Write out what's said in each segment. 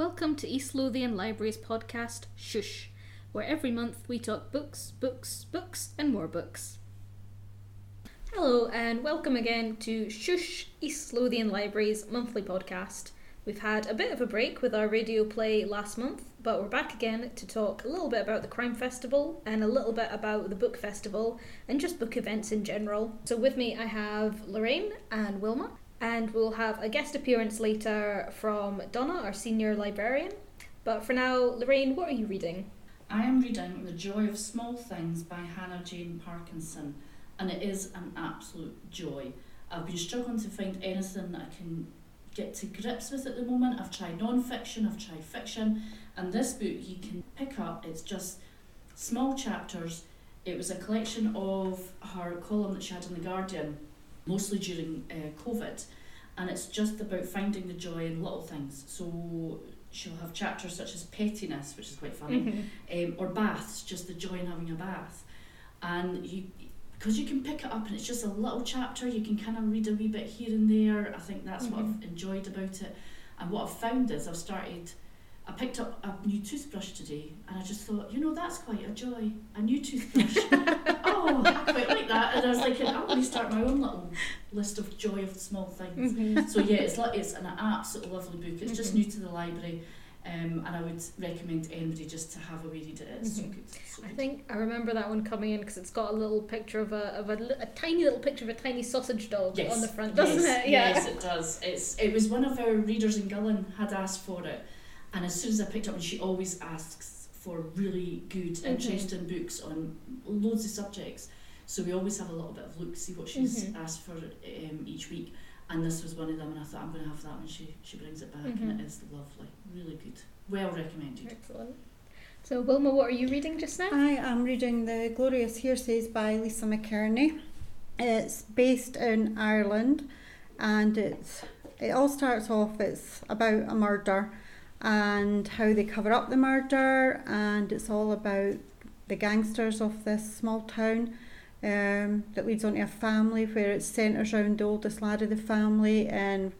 Welcome to East Lothian Library's podcast, Shush, where every month we talk books, books, books, and more books. Hello, and welcome again to Shush, East Lothian Library's monthly podcast. We've had a bit of a break with our radio play last month, but we're back again to talk a little bit about the Crime Festival and a little bit about the Book Festival and just book events in general. So, with me, I have Lorraine and Wilma, and we'll have a guest appearance later from Donna, our senior librarian. But for now, Lorraine, what are you reading? I am reading The Joy of Small Things by Hannah Jane Parkinson, and it is an absolute joy. I've been struggling to find anything that I can get to grips with at the moment. I've tried non fiction, I've tried fiction, and this book you can pick up, it's just small chapters. It was a collection of her column that she had in The Guardian, mostly during uh, COVID, and it's just about finding the joy in little things. So she'll have chapters such as pettiness, which is quite funny, um, or baths, just the joy in having a bath. And you, because you can pick it up and it's just a little chapter, you can kind of read a wee bit here and there. I think that's what I've enjoyed about it. And what I've found is I've started, I picked up a new toothbrush today and I just thought, you know, that's quite a joy. A new toothbrush. oh, I quite like that. And I was like, I'm going to start my own little list of joy of small things. Mm-hmm. So yeah, it's like it's an absolutely lovely book. It's just new to the library. Um, and I would recommend anybody just to have a wee read it. It's so Mhm. good. So I good. think I remember that one coming in because it's got a little picture of a of a, a tiny little picture of a tiny sausage dog Yes. on the front, doesn't yes, it? Yeah. Yes, it does. It's it was one of our readers in Gullane had asked for it, and as soon as I picked up, and she always asks for really good, Mhm. interesting books on loads of subjects. So we always have a little bit of look, see what she's Mhm. asked for um, each week. And this was one of them, and I thought I'm going to have that when she she brings it back, Mhm. and it is lovely, really good, well recommended. Excellent. So Wilma, what are you reading just now? I am reading The Glorious Heresies by Lisa McInerney. It's based in Ireland and it's it all starts off it's about a murder and how they cover up the murder and it's all about the gangsters of this small town um, that leads on to a family where it centres around the oldest lad of the family and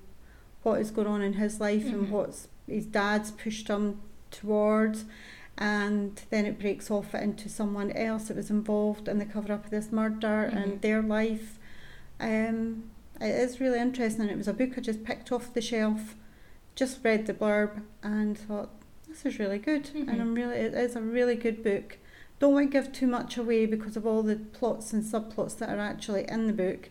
what is going on in his life Mhm. and what's his dad's pushed him towards and then it breaks off into someone else that was involved in the cover up of this murder Mhm. and their life. Um, it is really interesting. It was a book I just picked off the shelf, just read the blurb and thought this is really good. Mhm. And I'm really it is a really good book. Don't want to give too much away because of all the plots and subplots that are actually in the book,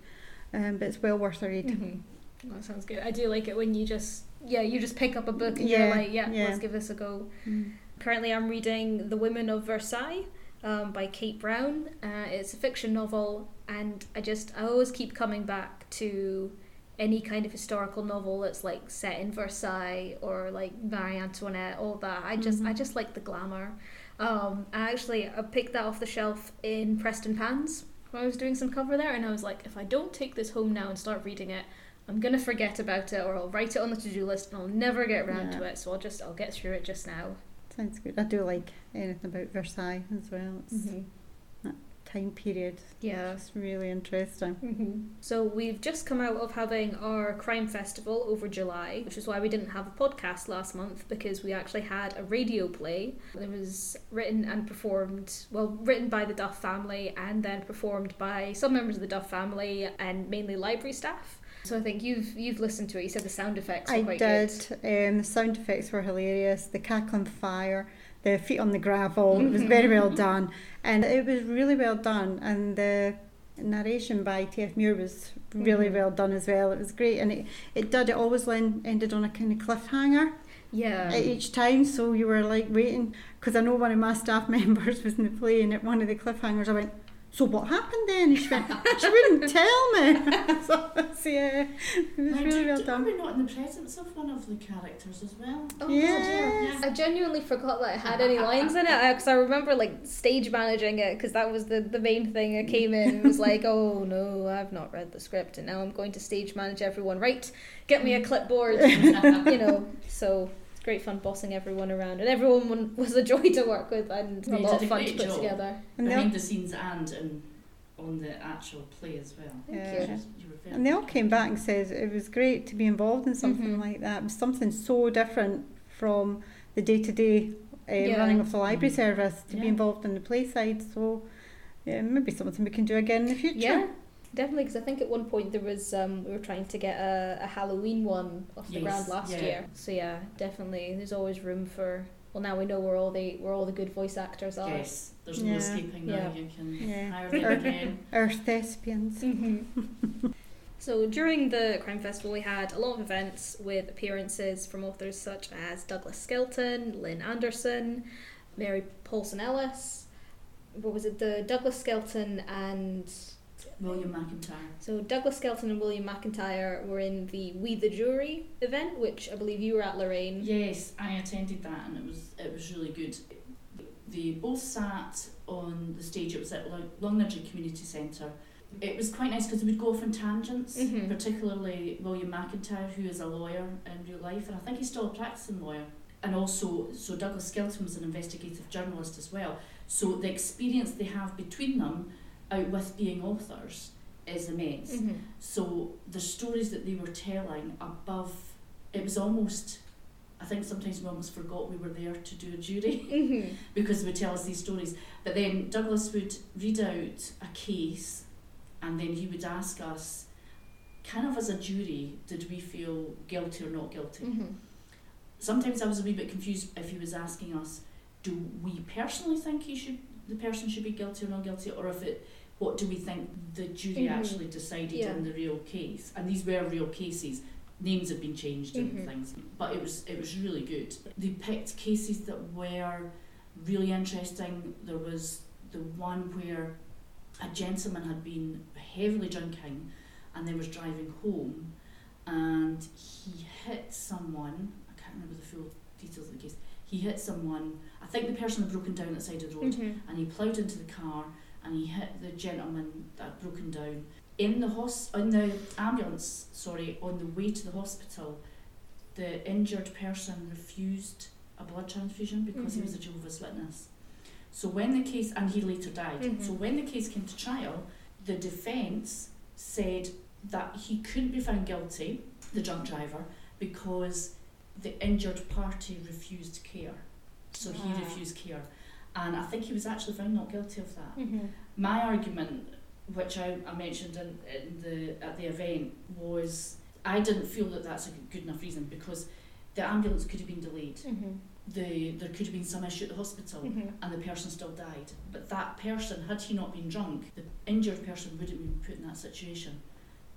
um, but it's well worth a read. Mhm. That sounds good. I do like it when you just yeah you just pick up a book and Yeah, you're like yeah, yeah. let's give this a go. Mm. Currently, I'm reading The Women of Versailles um, by Kate Brown. Uh, it's a fiction novel, and I just I always keep coming back to any kind of historical novel that's like set in Versailles or like Marie Antoinette, all that. I just I Mhm. just like the glamour. Um, I actually I picked that off the shelf in Preston Pans when I was doing some cover there, and I was like, if I don't take this home now and start reading it. I'm gonna forget about it, or I'll write it on the to-do list, and I'll never get around Yeah. to it. So I'll just I'll get through it just now. Sounds good. I do like anything about Versailles as well. It's time period. Yeah. It's really interesting. hmm So we've just come out of having our crime festival over July, which is why we didn't have a podcast last month because we actually had a radio play. It was written and performed, well, written by the Duff family and then performed by some members of the Duff family and mainly library staff. So I think you've you've listened to it. You said the sound effects were I quite did. good. Um, the sound effects were hilarious. The cackling fire, the feet on the gravel. It was very well done, and it was really well done. And the narration by T.F. Muir was really Mhm. well done as well. It was great, and it, it did. It always len- ended on a kind of cliffhanger Yeah. at each time, so you were like waiting. Because I know one of my staff members was in the play, and at one of the cliffhangers, I went. So what happened then? And she went, she wouldn't tell me. so, it's- yeah, it was Now, really do- well do- done. Are we not in the presence of one of the characters as well? Oh, Yes. God, yeah. I genuinely forgot that it had any lines in it because I remember like stage managing it because that was the, the main thing. I came in and was like, oh no, I've not read the script and now I'm going to stage manage everyone. Right, get me a clipboard, you know. So it's great fun bossing everyone around and everyone was a joy to work with and a lot of fun to great put job. together. And they, all, Behind the scenes and in, on the actual play as well. Thank Yeah. you. You and they all came back and said it was great to be involved in something Mhm. like that. It was something so different from the day to day running of the library Mm. service to be involved in the play side. So yeah, maybe something we can do again in the future. Yeah, definitely. Because I think at one point there was um, we were trying to get a, a Halloween one off the Yes, ground last yeah. year. So yeah, definitely. There's always room for. Well, now we know where all the where all the good voice actors are. Yes, there's Yeah. no escaping now. Yeah. You can Yeah. hire them again. Our thespians. Mm-hmm. so during the crime festival, we had a lot of events with appearances from authors such as Douglas Skelton, Lin Anderson, Mary Paulson Ellis. What was it? The Douglas Skelton and William McIntyre. so Douglas Skelton and William McIntyre were in the We the Jury event, which I believe you were at, Lorraine. Yes, I attended that and it was it was really good. They both sat on the stage. It was at Longniddry Community Centre. It was quite nice because they would go off on tangents, Mhm. particularly William McIntyre, who is a lawyer in real life, and I think he's still a practicing lawyer. And also, so Douglas Skelton was an investigative journalist as well. So the experience they have between them, out with being authors, is immense. Mm-hmm. So the stories that they were telling above, it was almost, I think sometimes we almost forgot we were there to do a jury Mm-hmm. because they would tell us these stories. But then Douglas would read out a case and then he would ask us, kind of as a jury, did we feel guilty or not guilty? Mm-hmm. Sometimes I was a wee bit confused if he was asking us, do we personally think he should, the person should be guilty or not guilty, or if it, what do we think the jury Mhm. actually decided Yeah. in the real case? And these were real cases. Names have been changed Mhm. and things, but it was it was really good. They picked cases that were really interesting. There was the one where a gentleman had been heavily drinking and then was driving home and he hit someone. I can't remember the full details of the case. He hit someone. I think the person had broken down at the side of the road Mm-hmm. and he ploughed into the car and he hit the gentleman that had broken down. In the hos- in the ambulance sorry on the way to the hospital the injured person refused a blood transfusion because he was a Jehovah's Witness. So when the case and he later died. Mhm. so when the case came to trial the defence said that he couldn't be found guilty the drunk driver because the injured party refused care. So he Ah. refused care and I think he was actually found not guilty of that. Mm-hmm. My argument, which I, I mentioned in, in the at the event, was I didn't feel that that's a good enough reason because the ambulance could have been delayed. Mm-hmm. The there could have been some issue at the hospital. Mm-hmm. And the person still died. But that person, had he not been drunk, the injured person wouldn't have been put in that situation.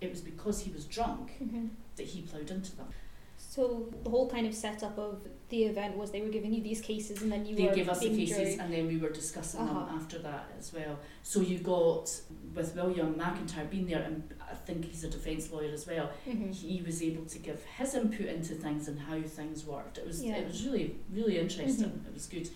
It was because he was drunk Mm-hmm. that he ploughed into them. So the whole kind of setup of the event was they were giving you these cases and then you were. they gave us the cases jury. and then we were discussing Uh-huh. them after that as well. So you got with William McIntyre being there, and I think he's a defence lawyer as well. Mm-hmm. He was able to give his input into things and how things worked. It was Yeah. it was really really interesting. Mhm. It was good,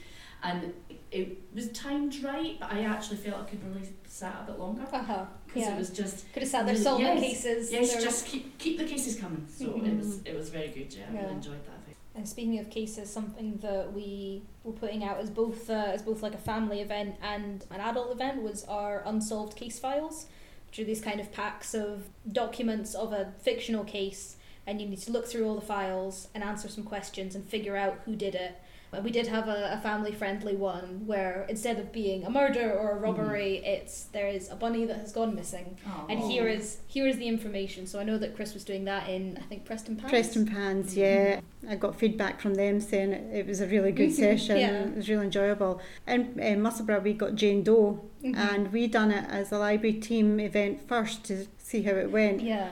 and it was timed right. But I actually felt I could really sat a bit longer Uh-huh. because Yeah. it was just Could have sat there really- solving yes, cases. yes, There- just keep keep the cases coming. So it Mhm. was it was very good. Yeah, I Yeah. really enjoyed that. And speaking of cases, something that we were putting out as both uh, as both like a family event and an adult event was our unsolved case files, which are these kind of packs of documents of a fictional case, and you need to look through all the files and answer some questions and figure out who did it. But we did have a, a family friendly one where instead of being a murder or a robbery, it's there is a bunny that has gone missing, and Oh. here is here is the information. So I know that Chris was doing that in I think Preston Pans. Preston Pans, yeah. I got feedback from them saying it, it was a really good session. yeah. It was really enjoyable. In uh, Musselburgh, we got Jane Doe, Mhm. and we done it as a library team event first to see how it went. yeah.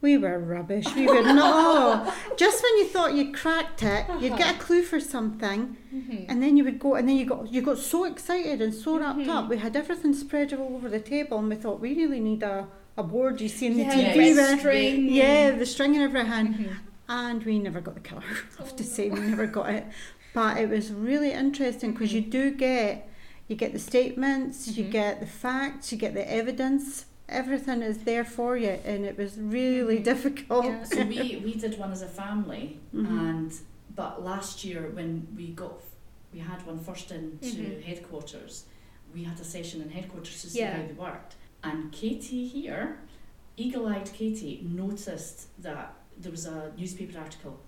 We were rubbish. We were not. Just when you thought you cracked it, you'd get Uh-huh. a clue for something, Mhm. and then you would go, and then you got you got so excited and so wrapped Mhm. up. We had everything spread all over the table, and we thought we really need a, a board you see in the yeah, TV. with- string. Yeah, the string in every hand. Mhm. And we never got the killer. I have to Oh. say, we never got it. But it was really interesting because you Mhm. do get you get the statements, you Mhm. get the facts, you get the evidence. Everything is there for you, and it was really Mhm. difficult. Yeah. so we, we did one as a family Mhm. and but last year when we got we had one first into Mhm. headquarters we had a session in headquarters to see Yeah. how they worked and Katie here eagle-eyed Katie noticed that there was a newspaper article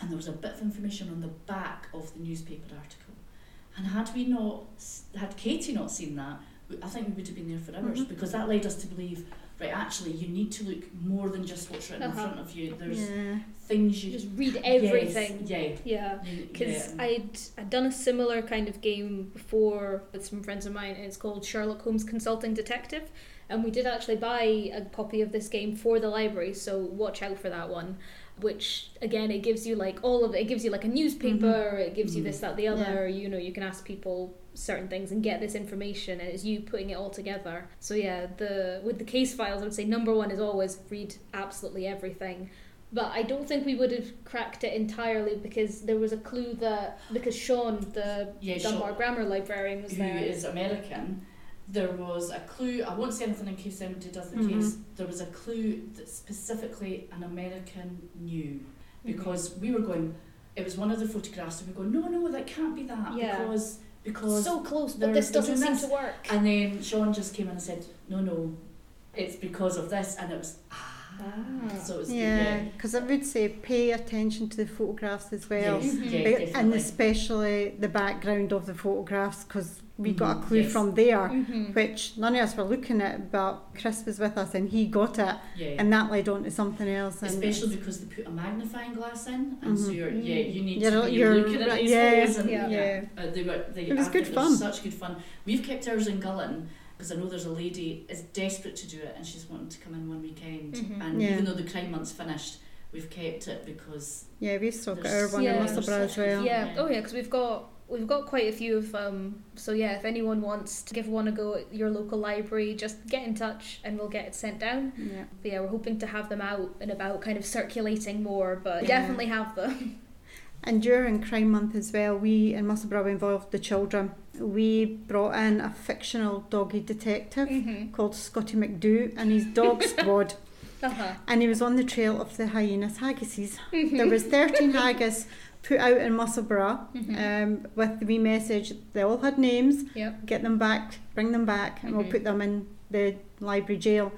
and there was a bit of information on the back of the newspaper article. And had we not, had Katie not seen that, we- I think we would have been there for hours Mhm. because that led us to believe, right, actually, you need to look more than just what's written Uh-huh. in front of you. There's yeah. things you Just read everything. Yes, yeah. Yeah. Because yeah. I'd I'd done a similar kind of game before with some friends of mine, and it's called Sherlock Holmes Consulting Detective, and we did actually buy a copy of this game for the library. So watch out for that one. Which again, it gives you like all of it. It gives you like a newspaper. Mm-hmm. It gives you this, that, the other. You know, you can ask people certain things and get this information, and it's you putting it all together. So yeah, the with the case files, I would say number one is always read absolutely everything. But I don't think we would have cracked it entirely because there was a clue that because Sean, the Yeah, Dunbar Sean- Grammar librarian, was who there. is American, there was a clue. I won't say anything in case anybody does the Mhm. case. There was a clue that specifically an American knew Mm-hmm. because we were going. It was one of the photographs, and we go, no, no, that can't be that Yeah. because because. so close, but this doesn't seem this. to work. and then Sean just came in and said, no, no, it's because of this, and it was ah. Ah. So it was Yeah, because I would say pay attention to the photographs as well. yes, Mhm. yeah, and especially the background of the photographs because we got a Mhm, clue yes. from there Mhm. which none of us were looking at but Chris was with us and he got it yeah. and that led on to something else and Especially because they put a magnifying glass in, and so you're yeah you need You're- to be you're looking at right, these yeah, photos and yeah. yeah. Uh, they were, they, It was good think they're fun. Such good fun. We've kept ours in Gullane because I know there's a lady is desperate to do it and she's wanting to come in one weekend. Mhm. And Yeah. even though the crime month's finished, we've kept it because yeah we've still got our one Yeah. in there's Musselburgh as well Yeah. Yeah. Oh yeah, because we've got we've got quite a few of them. So yeah, if anyone wants to give one a go at your local library, just get in touch and we'll get it sent down. yeah But yeah, we're hoping to have them out and about, kind of circulating more. But Yeah. definitely have them. and during crime month as well we in Musselburgh involved the children we brought in a fictional doggy detective mm-hmm. called Scotty McDoo and his dog squad Uh huh. and he was on the trail of the hyenas haggises Mm-hmm. there was 13 haggis put out in Musselburgh Mhm. um, with the wee message they all had names Yep. get them back bring them back and we'll put them in the library jail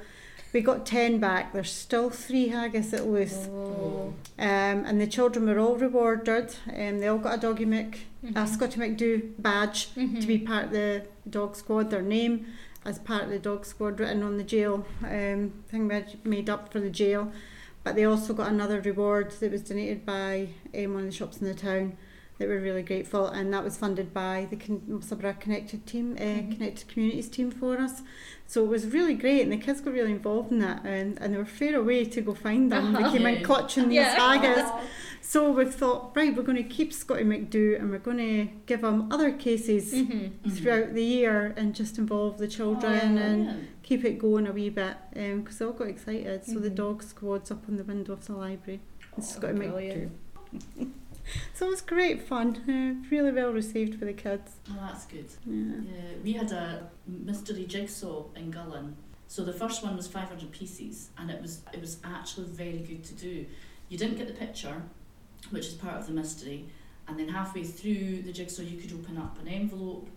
we got 10 back there's still three haggis at loose Oh. um, and the children were all rewarded um, they all got a doggy Mc a Mhm. Scotty McDoo badge Mhm. to be part of the dog squad their name as part of the dog squad written on the jail um, thing made- made up for the jail but they also got another reward that was donated by um, one of the shops in the town that were really grateful and that was funded by the Musselburgh Connected team uh, Mhm. Connected Communities team for us so it was really great and the kids got really involved in that and, and they were fair away to go find them Uh-huh. they came in clutching these Yeah. haggis so we've thought right we're going to keep Scotty McDoo and we're going to give him other cases Mhm. Mhm. throughout the year and just involve the children Oh, and Brilliant. keep it going a wee bit because they all got excited. So the Mhm. dog squad's up on the window of the library. Oh, make brilliant. So it was great fun. Uh, really well received for the kids. Oh, that's good. Yeah. Yeah, we had a mystery jigsaw in Gullane. So the first one was 500 pieces, and it was it was actually very good to do. You didn't get the picture, which is part of the mystery, and then halfway through the jigsaw you could open up an envelope,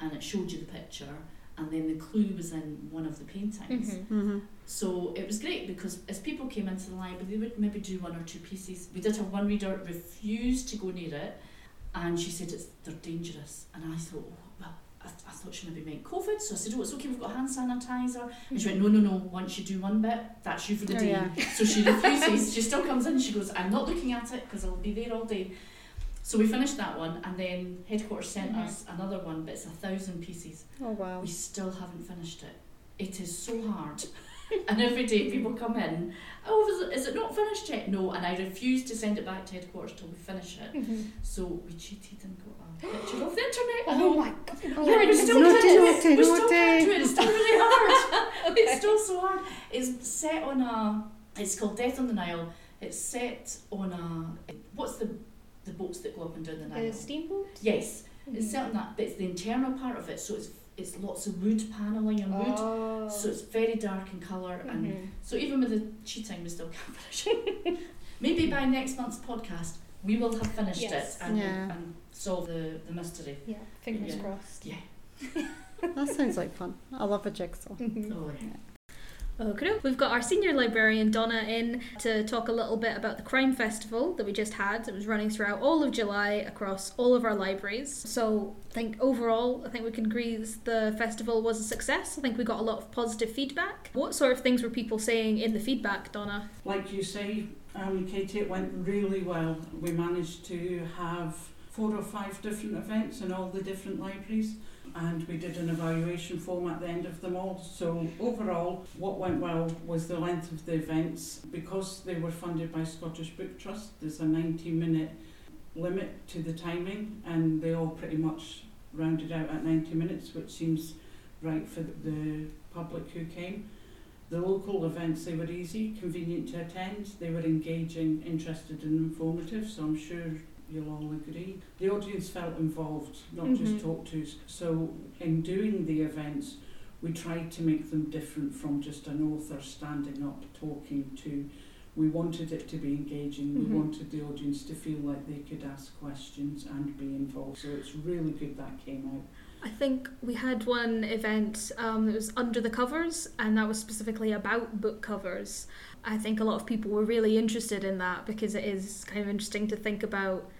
and it showed you the picture, and then the clue was in one of the paintings. Mhm. hmm So it was great because as people came into the library, they would maybe do one or two pieces. We did have one reader refuse to go near it, and she said it's they're dangerous. And I thought, oh, well, I, th- I thought she maybe meant COVID. So I said, oh, it's okay, we've got hand sanitizer. And she went, no, no, no. Once you do one bit, that's you for the Oh, day. yeah. So she refuses. she still comes in. She goes, I'm not looking at it because I'll be there all day. So we finished that one, and then headquarters sent Mhm. us another one, but it's a thousand pieces. Oh wow. We still haven't finished it. It is so hard. and every day people come in, oh, is it, is it not finished yet? No, and I refuse to send it back to headquarters till we finish it. Mhm. So we cheated and got a picture off the internet. Oh my god! Yeah, You're still Naughty, it. naughty, We still naughty. can't do it. It's still really hard. Okay. It's still so hard. It's set on a. It's called Death on the Nile. It's set on a. What's the the boats that go up and down the Nile? A steamboat. yes, Mm-hmm. it's set on that, but it's the internal part of it. So it's it's lots of wood paneling and wood. Oh. So it's very dark in colour, and Mhm. so even with the cheating, we still can't finish it. Maybe by next month's podcast, we will have finished Yes. it and, Yeah. and solve the, the mystery. Yeah, fingers Yeah. crossed. Yeah. That sounds like fun. I love a jigsaw. Mhm. Oh, yeah. Okay, we've got our senior librarian Donna in to talk a little bit about the Crime Festival that we just had. It was running throughout all of July across all of our libraries. So I think overall, I think we can agree the festival was a success. I think we got a lot of positive feedback. What sort of things were people saying in the feedback, Donna? Like you say, um, Katie, it went really well. We managed to have four or five different events in all the different libraries and we did an evaluation form at the end of them all. So overall, what went well was the length of the events. Because they were funded by Scottish Book Trust, there's a 90 minute limit to the timing and they all pretty much rounded out at 90 minutes, which seems right for the public who came. The local events, they were easy, convenient to attend, they were engaging, interested and informative, so I'm sure you'll all agree. The audience felt involved, not mm-hmm. just talked to. So in doing the events, we tried to make them different from just an author standing up talking to. We wanted it to be engaging. Mm-hmm. We wanted the audience to feel like they could ask questions and be involved. So it's really good that came out. I think we had one event um, that was under the covers, and that was specifically about book covers. I think a lot of people were really interested in that because it is kind of interesting to think about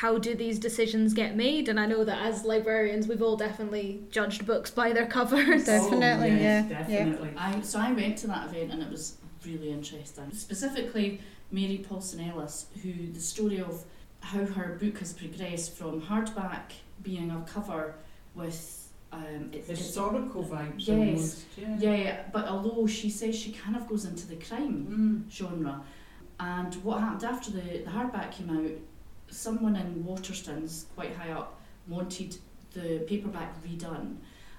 how do these decisions get made? And I know that as librarians, we've all definitely judged books by their covers. Definitely, oh, yes, yeah, definitely. Yeah. I, so I went to that event and it was really interesting. Specifically, Mary Paulson Ellis, who the story of how her book has progressed from hardback being a cover with um, it's, historical it's, vibes. Yes, almost, yeah. yeah. But although she says she kind of goes into the crime mm. genre, and what happened after the, the hardback came out, someone in Waterstones, quite high up, wanted the paperback redone.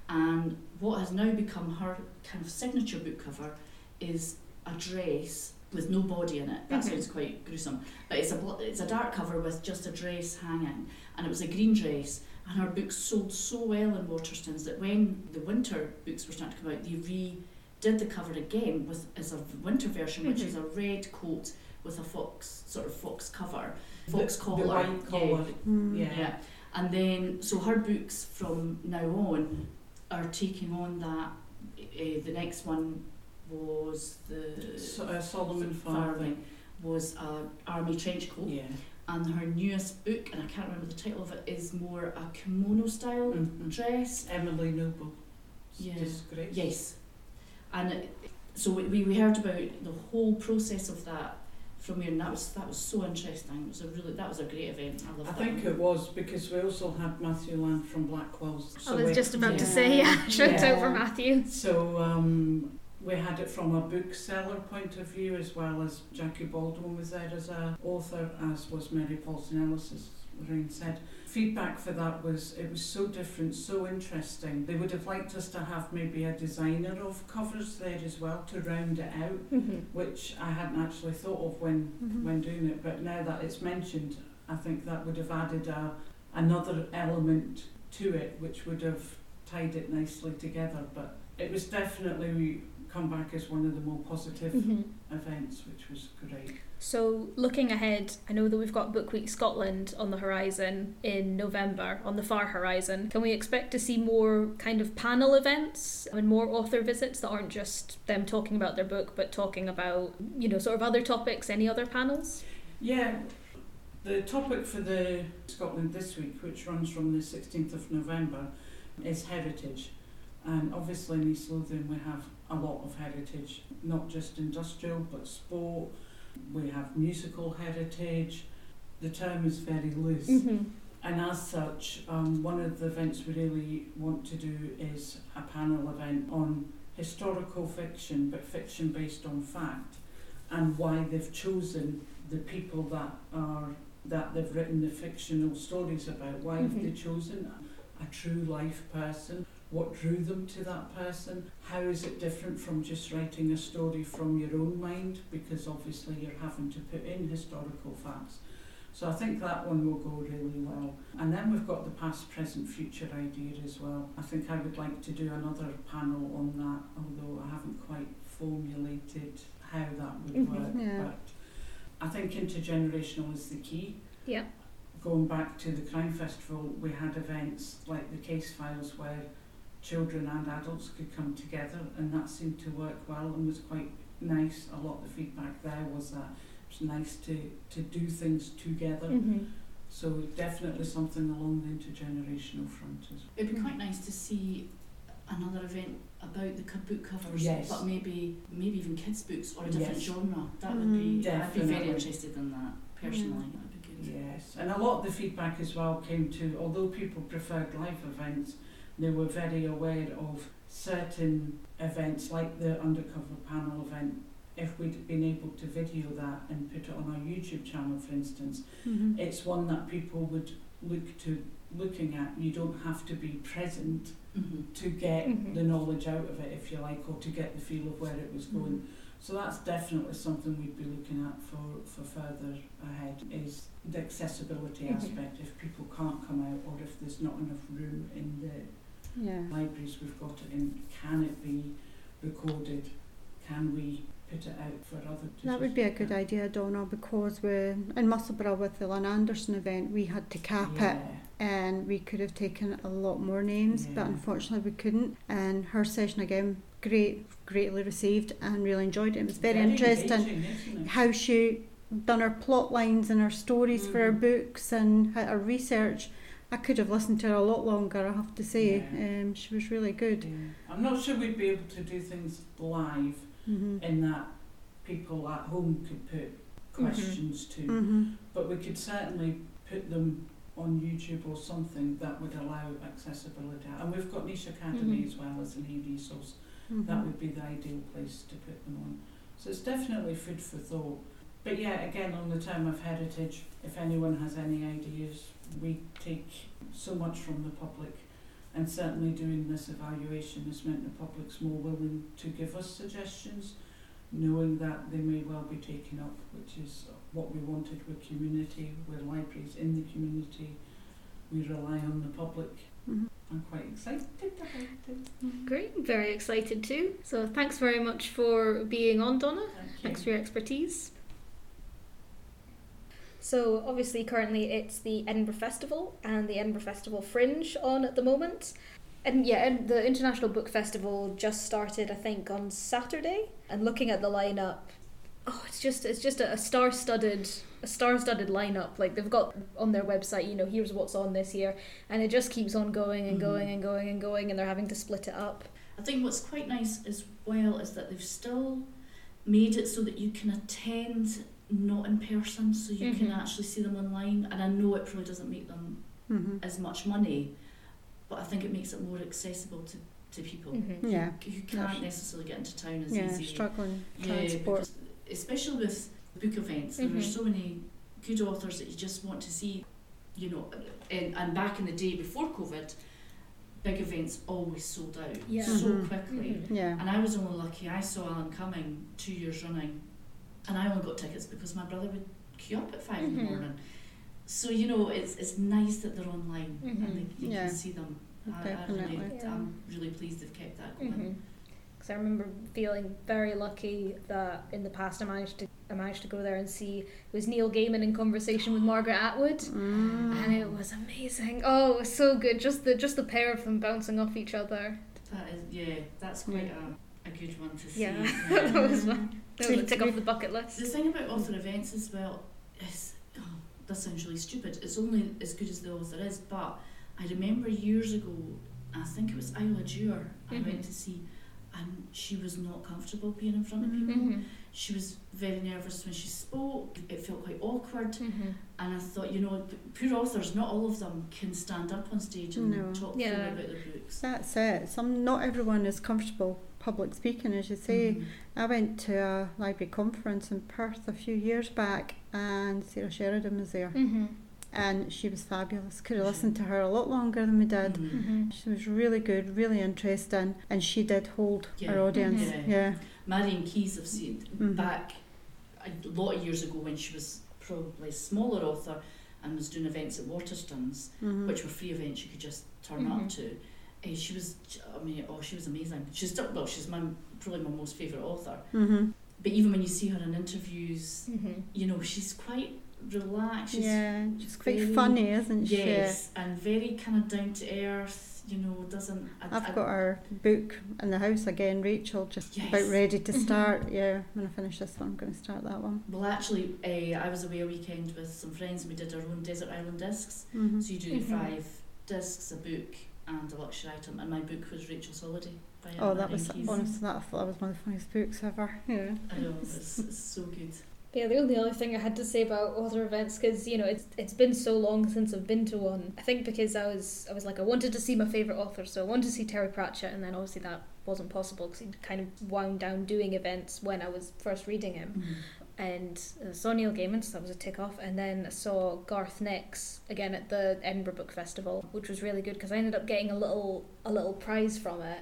And what has now become her kind of signature book cover is a dress with no body in it. That mm-hmm. sounds quite gruesome. But it's a it's a dark cover with just a dress hanging, and it was a green dress. And her books sold so well in Waterstones that when the winter books were starting to come out, they redid the cover again with as a winter version, mm-hmm. which is a red coat with a fox sort of fox cover fox the, collar. The white collar. Yeah. Mm. yeah. yeah. And then, so her books from now on are taking on that. Uh, the next one was the so, uh, Solomon Farthing was a army trench coat. Yeah. And her newest book, and I can't remember the title of it, is more a kimono style mm-hmm. dress. Emily Noble. Yeah. Yes. And it, so we, we heard about the whole process of that from here, and that was that was so interesting. It was a really that was a great event. I loved I think it was because we also had Matthew Land from Blackwell's. So I was just about yeah. to say, yeah, shout yeah. out for Matthew. So um, we had it from a bookseller point of view as well as Jackie Baldwin was there as a author, as was Mary Paulson Ellis, as Lorraine said feedback for that was it was so different, so interesting. They would have liked us to have maybe a designer of covers there as well to round it out, mm-hmm. which I hadn't actually thought of when mm-hmm. when doing it. But now that it's mentioned, I think that would have added a another element to it, which would have tied it nicely together. But it was definitely come back as one of the more positive mm-hmm. events, which was great. So, looking ahead, I know that we've got Book Week Scotland on the horizon in November, on the far horizon. Can we expect to see more kind of panel events and more author visits that aren't just them talking about their book, but talking about, you know, sort of other topics, any other panels? Yeah. The topic for the Scotland this week, which runs from the 16th of November, is heritage. And obviously in East Lothian we have a lot of heritage, not just industrial, but sport, we have musical heritage. The term is very loose. Mm-hmm. And as such, um, one of the events we really want to do is a panel event on historical fiction, but fiction based on fact, and why they've chosen the people that are that they've written the fictional stories about. Why mm-hmm. have they chosen a true life person? What drew them to that person, how is it different from just writing a story from your own mind, because obviously you're having to put in historical facts. So I think that one will go really well. And then we've got the past, present, future idea as well. I think I would like to do another panel on that, although I haven't quite formulated how that would mm-hmm, work. Yeah. But I think intergenerational is the key. Yeah. Going back to the crime festival, we had events like the case files where children and adults could come together, and that seemed to work well and was quite nice. A lot of the feedback there was that it's nice to, to do things together. Mm-hmm. So definitely something along the intergenerational front as well. It'd be quite nice to see another event about the book covers, Yes. but maybe maybe even kids' books or a different Yes. genre. That Mm, would be. I'd be very interested in that personally. Mm. That'd be good. Yes, and a lot of the feedback as well came to, although people preferred live events, they were very aware of certain events like the undercover panel event. If we'd been able to video that and put it on our YouTube channel, for instance, Mhm. it's one that people would look to looking at. You don't have to be present Mm-hmm. to get Mhm. the knowledge out of it, if you like, or to get the feel of where it was going. So that's definitely something we'd be looking at for, for further ahead is the accessibility Mhm. aspect. If people can't come out or if there's not enough room in the Yeah. libraries we've got it in, can it be recorded? Can we put it out for other That would be a good idea, Donna, because we in Musselburgh with the Lin Anderson event, we had to cap it and we could have taken a lot more names, but unfortunately we couldn't. And her session again, great, greatly received and really enjoyed it. It was very, interesting engaging, it? how she done her plot lines and her stories for her Mhm. books and her research. I could have listened to her a lot longer, I have to say. Yeah. Um, she was really good. Yeah. I'm not sure we'd be able to do things live hmm in that people at home could put questions to. hmm But we could certainly put them on YouTube or something that would allow accessibility. And we've got Niche Academy Mhm. as well as an e-resource. Mm-hmm. That would be the ideal place to put them on. So it's definitely food for thought. But yeah, again, on the term of heritage, if anyone has any ideas, we take so much from the public. And certainly doing this evaluation has meant the public's more willing to give us suggestions, knowing that they may well be taken up, which is what we wanted with community, with libraries in the community. We rely on the public. Mhm. I'm quite excited about it. Great, very excited too. So thanks very much for being on, Donna. Thank you. Thanks for your expertise. So, obviously, currently it's the Edinburgh Festival and the Edinburgh Festival Fringe on at the moment. And yeah, and the International Book Festival just started, I think, on Saturday. And looking at the lineup, oh, it's just it's just a, star-studded a star-studded lineup. Like they've got on their website, you know, here's what's on this year, and it just keeps on going and going mm-hmm. and going and going, and they're having to split it up. I think what's quite nice as well is that they've still made it so that you can attend not in person, so you can Mhm. actually see them online. And I know it probably doesn't make them hmm as much money, but I think it makes it more accessible to, to people Mhm. Yeah. who, who can't Yes. necessarily get into town as Yeah, easy. struggling Yeah, transport. because especially with book events, there are Mhm. so many good authors that you just want to see. You know, and, and back in the day before COVID, big events always sold out Yeah. so Mhm. quickly. Mhm. Yeah. And I was only lucky. I saw Alan Cumming two years running, and I only got tickets because my brother would queue up at 5 in the Mhm. morning. So you know, it's it's nice that they're online Mhm. and they, you Yeah. can see them. I, I really, yeah. I'm really pleased they've kept that going. Because Mm-hmm. I remember feeling very lucky that in the past I managed to I managed to go there and see it was Neil Gaiman in conversation with Margaret Atwood, Mm. and it was amazing. Oh, it was so good. Just the just the pair of them bouncing off each other. That is, yeah, that's quite a, a good one to see. Yeah. yeah. that was one. That was a tick off the bucket list. The thing about author events as well is, oh, that sounds really stupid. It's only as good as the author is. But I remember years ago, I think it was Isla Dewar, I Mhm. went to see, and she was not comfortable being in front of Mhm. people. Mhm. She was very nervous when she spoke. It felt quite awkward. Mhm. And I thought, you know, poor authors, not all of them can stand up on stage and No. talk Yeah. freely about their books. That's it. Some not everyone is comfortable public speaking, as you say. Mhm. I went to a library conference in Perth a few years back, and Sara Sheridan was there, Mhm. and she was fabulous. Could have listened to her a lot longer than we did. Mhm. Mhm. She was really good, really interesting, and she did hold Yeah. her audience. Mhm. Yeah. Marian Keyes, I've seen Mhm. back a lot of years ago when she was probably a smaller author and was doing events at Waterstones, Mhm. which were free events you could just turn up to. Eh, she was, I mean, oh, she was amazing. She's still, well, she's my probably my most favourite author. Mhm. But even when you see her in interviews, Mhm. you know, she's quite relaxed. She's yeah, she's quite very- funny, isn't she? Yes, and very kind of down to earth. You know, doesn't. I, I've I- got our book in the house again, Rachel, just Yes. about ready to Mhm. start. Yeah, when I finish this one, I'm going to start that one. Well, actually, uh, I was away a weekend with some friends and we did our own desert island discs. hmm So you do Mhm. five discs, a book, and a luxury item. And my book was Rachel's Holiday by Oh, Anne that was Marie Keyes. honestly that I thought that was one of the funniest books ever. Yeah. I know it's, it's so good. Yeah, the only other thing I had to say about author events, because you know it's it's been so long since I've been to one. I think because I was I was like I wanted to see my favorite author, so I wanted to see Terry Pratchett, and then obviously that wasn't possible because he kind of wound down doing events when I was first reading him. Mm-hmm. And I saw Neil Gaiman, so that was a tick off. And then I saw Garth Nix again at the Edinburgh Book Festival, which was really good because I ended up getting a little a little prize from it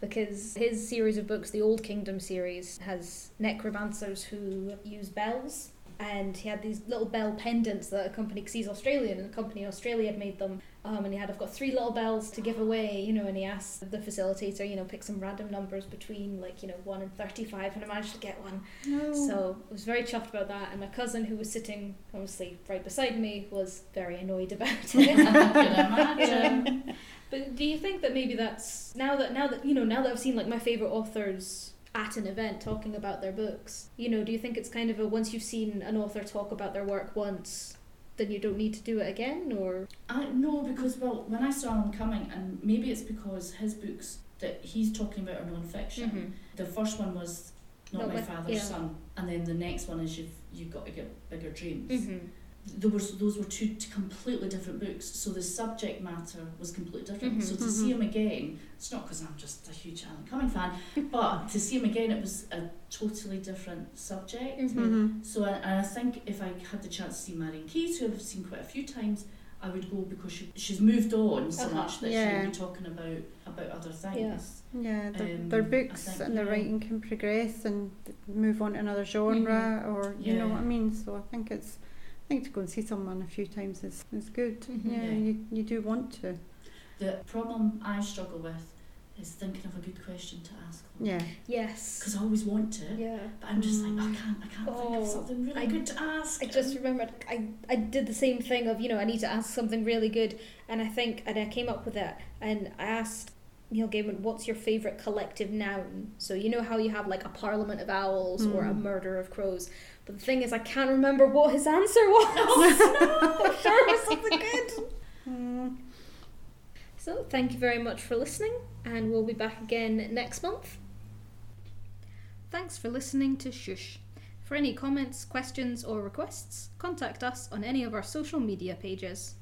because his series of books, the Old Kingdom series, has necromancers who use bells. And he had these little bell pendants that a company, because he's Australian, and a company in Australia had made them. Um, and he had, I've got three little bells to give away, you know, and he asked the facilitator, you know, pick some random numbers between like, you know, 1 and 35, and I managed to get one. No. So I was very chuffed about that, and my cousin, who was sitting obviously right beside me, was very annoyed about it. but do you think that maybe that's now that now that you know now that I've seen like my favorite authors at an event talking about their books, you know, do you think it's kind of a once you've seen an author talk about their work once, then you don't need to do it again, or I no, because well, when I saw him coming, and maybe it's because his books that he's talking about are non-fiction. Mhm. The first one was not, Not my My- father's yeah. son, and then the next one is you've you've got to get bigger dreams. Mhm. There was those were two completely different books, so the subject matter was completely different. Mhm. So to Mhm. see him again, it's not because I'm just a huge Alan Cumming fan, but to see him again, it was a totally different subject. Mhm. Mhm. So I, and I think if I had the chance to see Marian Keyes, who I've seen quite a few times, I would go because she, she's moved on so Uh-huh. much that Yeah. she'll be talking about about other things. Yeah, their, Um, their books think, and their yeah. writing can progress and move on to another genre, or you know what I mean. So I think it's, I think to go and see someone a few times is, is good. Mhm. Yeah, Yeah. you you do want to. The problem I struggle with is thinking of a good question to ask them. Yeah, yes, Because I always want to, yeah. but I'm just like I Mm. can't. I can't think Oh, of something really I- good to ask. I just remembered I, I did the same thing of, you know, I need to ask something really good and I think and I came up with it and I asked Neil Gaiman, what's your favourite collective noun? So you know how you have like a parliament of owls or a Mm. murder of crows. But the thing is I can't remember what his answer was. I'm sure it was something good. mm. So thank you very much for listening and we'll be back again next month. Thanks for listening to Shush. For any comments, questions or requests, contact us on any of our social media pages.